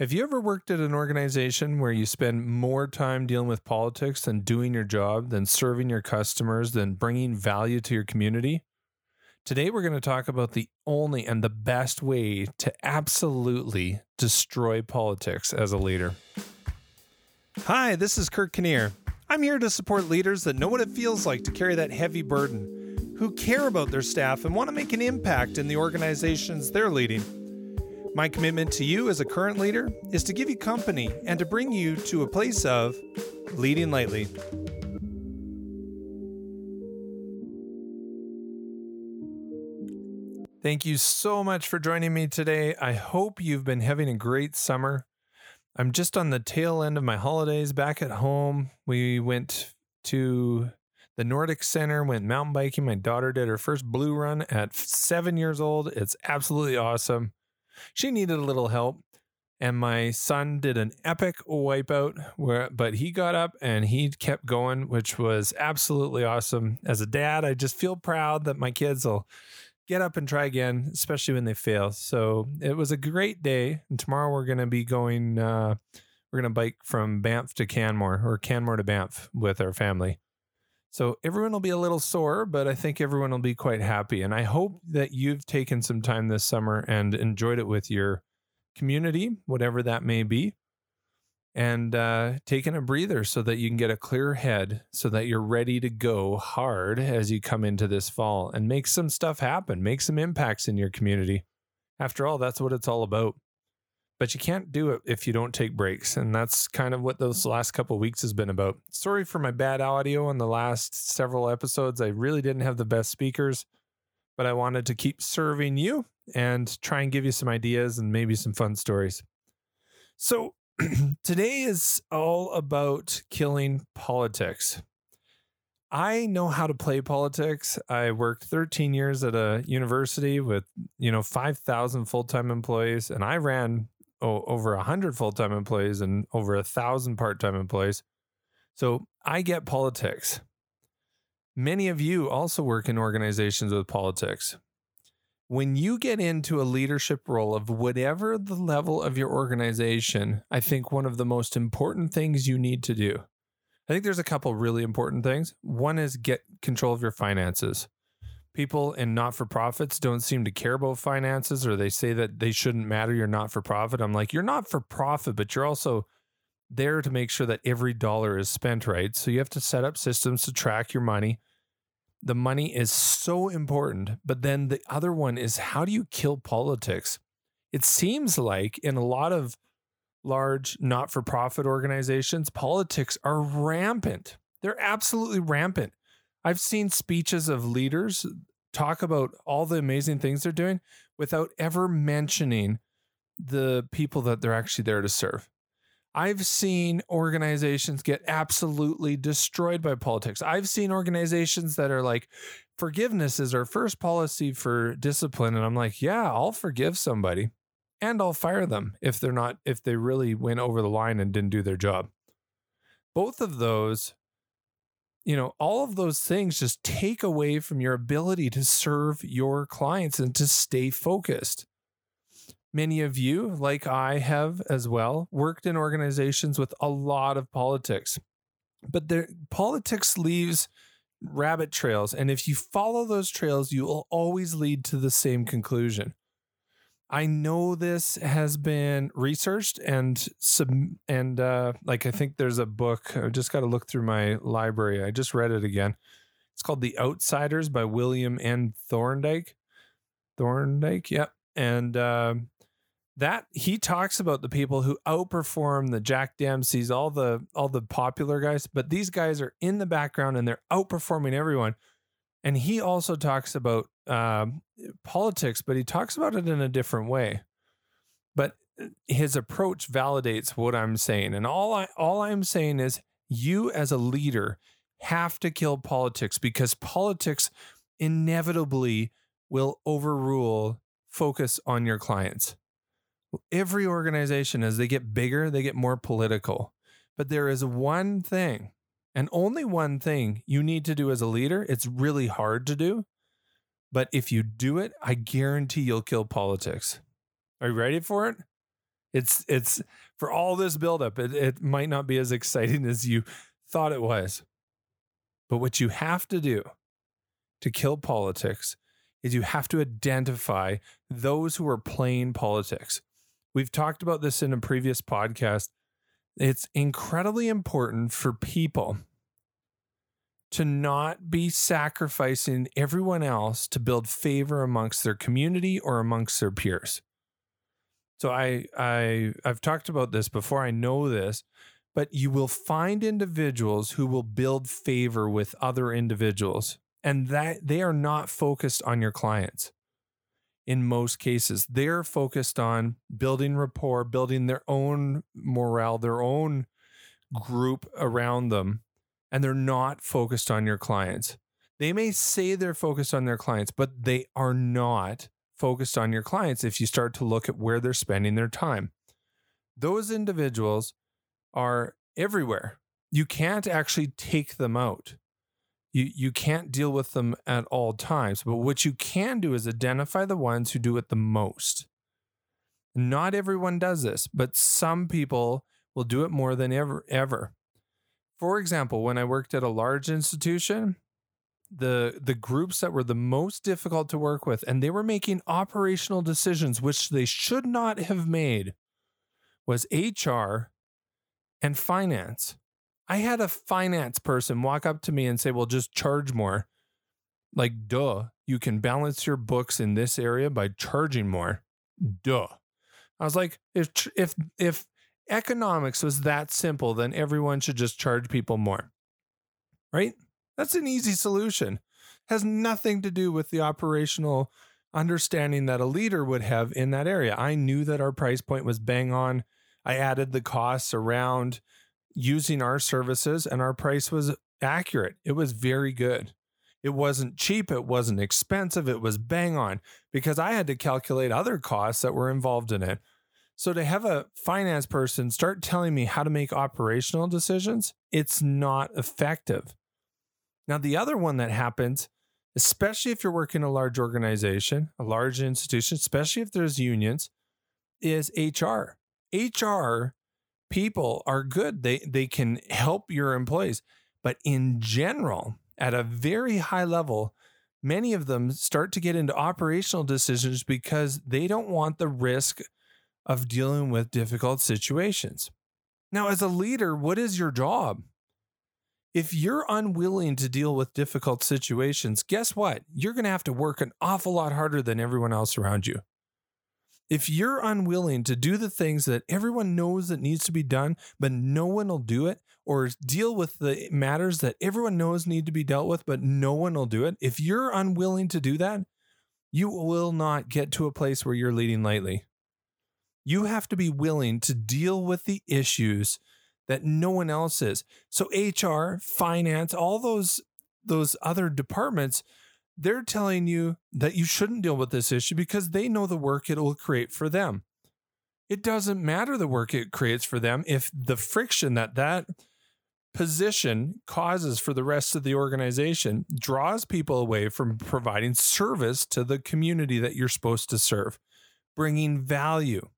Have you ever worked at an organization where you spend more time dealing with politics than doing your job, than serving your customers, than bringing value to your community? Today, we're going to talk about the only and the best way to absolutely destroy politics as a leader. Hi, this is Kurt Kinnear. I'm here to support leaders that know what it feels like to carry that heavy burden, who care about their staff and want to make an impact in the organizations they're leading. My commitment to you as a current leader is to give you company and to bring you to a place of leading lightly. Thank you so much for joining me today. I hope you've been having a great summer. I'm just on the tail end of my holidays back at home. We went to the Nordic Center, went mountain biking. My daughter did her first blue run at seven years old. It's absolutely awesome. She needed a little help. And my son did an epic wipeout where but he got up and he kept going, which was absolutely awesome. As a dad, I just feel proud that my kids will get up and try again, especially when they fail. So it was a great day. And tomorrow we're gonna be going uh, we're gonna bike from Banff to Canmore or Canmore to Banff with our family. So everyone will be a little sore, but I think everyone will be quite happy. And I hope that you've taken some time this summer and enjoyed it with your community, whatever that may be, and uh, taken a breather so that you can get a clear head so that you're ready to go hard as you come into this fall and make some stuff happen, make some impacts in your community. After all, that's what it's all about but you can't do it if you don't take breaks and that's kind of what those last couple weeks has been about. Sorry for my bad audio on the last several episodes. I really didn't have the best speakers but i wanted to keep serving you and try and give you some ideas and maybe some fun stories. So today is all about killing politics. I know how to play politics. I worked 13 years at a university with, you know, 5,000 full-time employees and I ran oh, over a hundred full time employees and over a thousand part time employees. So I get politics. Many of you also work in organizations with politics. When you get into a leadership role of whatever the level of your organization, I think one of the most important things you need to do. I think there's a couple really important things. One is get control of your finances people in not for profits don't seem to care about finances or they say that they shouldn't matter. You're not for profit. I'm like, you're not for profit, but you're also there to make sure that every dollar is spent right. So you have to set up systems to track your money. The money is so important. But then the other one is how do you kill politics? It seems like in a lot of large not for profit organizations, politics are rampant. They're absolutely rampant. I've seen speeches of leaders talk about all the amazing things they're doing without ever mentioning the people that they're actually there to serve. I've seen organizations get absolutely destroyed by politics. I've seen organizations that are like, forgiveness is our first policy for discipline. And I'm like, yeah, I'll forgive somebody and I'll fire them if they're not, if they really went over the line and didn't do their job. Both of those you know, all of those things just take away from your ability to serve your clients and to stay focused. Many of you, like I have as well, worked in organizations with a lot of politics. But the politics leaves rabbit trails. And if you follow those trails, you will always lead to the same conclusion. I know this has been researched and sub and uh, like I think there's a book. I just got to look through my library. I just read it again. It's called The Outsiders by William N. Thorndike. Thorndike, yep. And uh, that he talks about the people who outperform the Jack Dempsey's, all the all the popular guys, but these guys are in the background and they're outperforming everyone. And he also talks about um, politics, but he talks about it in a different way. But uh, his approach validates what I'm saying. And all I all I'm saying is you as a leader have to kill politics because politics inevitably will overrule focus on your clients. Every organization, as they get bigger, they get more political. But there is one thing and only one thing you need to do as a leader. It's really hard to do. But if you do it, I guarantee you'll kill politics. Are you ready for it? It's it's for all this buildup, it, it might not be as exciting as you thought it was. But what you have to do to kill politics is you have to identify those who are playing politics. We've talked about this in a previous podcast. It's incredibly important for people to not be sacrificing everyone else to build favor amongst their community or amongst their peers. So I I I've talked about this before. I know this, but you will find individuals who will build favor with other individuals and that they are not focused on your clients. In most cases, they're focused on building rapport, building their own morale, their own group around them and they're not focused on your clients. They may say they're focused on their clients, but they are not focused on your clients if you start to look at where they're spending their time. Those individuals are everywhere. You can't actually take them out. You, you can't deal with them at all times. But what you can do is identify the ones who do it the most. Not everyone does this, but some people will do it more than ever ever for example, when I worked at a large institution, the the groups that were the most difficult to work with and they were making operational decisions which they should not have made was HR and finance. I had a finance person walk up to me and say, "Well, just charge more." Like, duh, you can balance your books in this area by charging more. Duh. I was like, if if if economics was that simple, then everyone should just charge people more. Right? That's an easy solution. Has nothing to do with the operational understanding that a leader would have in that area. I knew that our price point was bang on. I added the costs around using our services, and our price was accurate. It was very good. It wasn't cheap, it wasn't expensive, it was bang on because I had to calculate other costs that were involved in it. So to have a finance person start telling me how to make operational decisions, it's not effective. Now, the other one that happens, especially if you're working a large organization, a large institution, especially if there's unions, is HR. HR people are good. They they can help your employees, but in general, at a very high level, many of them start to get into operational decisions because they don't want the risk of dealing with difficult situations. Now, as a leader, what is your job? If you're unwilling to deal with difficult situations, guess what? You're going to have to work an awful lot harder than everyone else around you. If you're unwilling to do the things that everyone knows that needs to be done, but no one will do it, or deal with the matters that everyone knows need to be dealt with, but no one will do it, if you're unwilling to do that, you will not get to a place where you're leading lightly. You have to be willing to deal with the issues that no one else is. So HR, finance, all those those other departments, they're telling you that you shouldn't deal with this issue because they know the work it will create for them. It doesn't matter the work it creates for them if the friction that that position causes for the rest of the organization draws people away from providing service to the community that you're supposed to serve, bringing value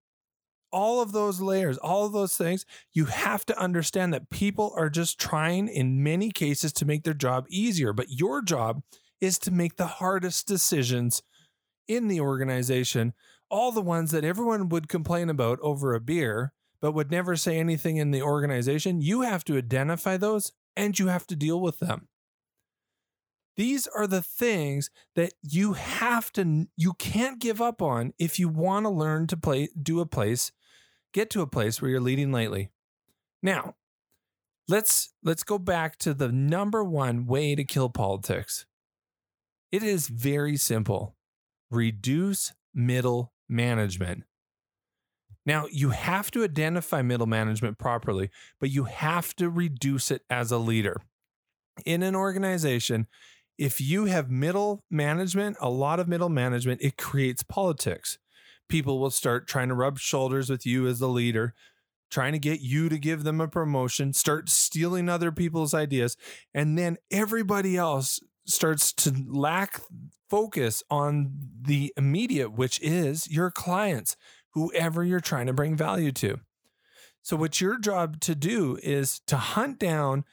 all of those layers, all of those things, you have to understand that people are just trying in many cases to make their job easier. But your job is to make the hardest decisions in the organization, all the ones that everyone would complain about over a beer, but would never say anything in the organization. You have to identify those and you have to deal with them. These are the things that you have to you can't give up on if you want to learn to play do a place get to a place where you're leading lightly. Now, let's let's go back to the number one way to kill politics. It is very simple. Reduce middle management. Now, you have to identify middle management properly, but you have to reduce it as a leader. In an organization, if you have middle management, a lot of middle management, it creates politics people will start trying to rub shoulders with you as the leader, trying to get you to give them a promotion, start stealing other people's ideas, and then everybody else starts to lack focus on the immediate, which is your clients. whoever you're trying to bring value to. So what's your job to do is to hunt down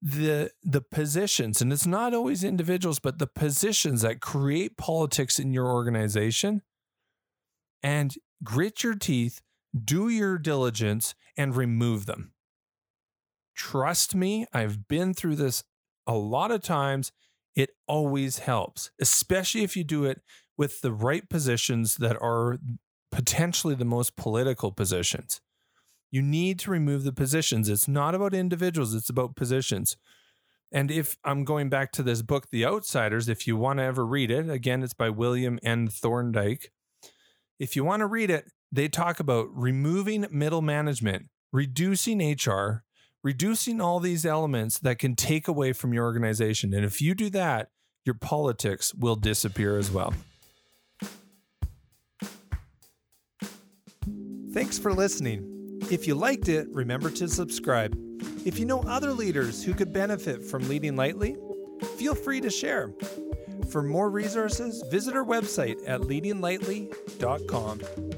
the the positions and it's not always individuals but the positions that create politics in your organization and grit your teeth, do your diligence and remove them. Trust me, I've been through this a lot of times. It always helps, especially if you do it with the right positions that are potentially the most political positions. You need to remove the positions. It's not about individuals, it's about positions. And if I'm going back to this book, The Outsiders, if you want to ever read it, again, it's by William N. Thorndike. If you want to read it, they talk about removing middle management, reducing HR, reducing all these elements that can take away from your organization. And if you do that, your politics will disappear as well. Thanks for listening. If you liked it, remember to subscribe. If you know other leaders who could benefit from leading lightly, feel free to share. For more resources, visit our website at leadinglightly.com.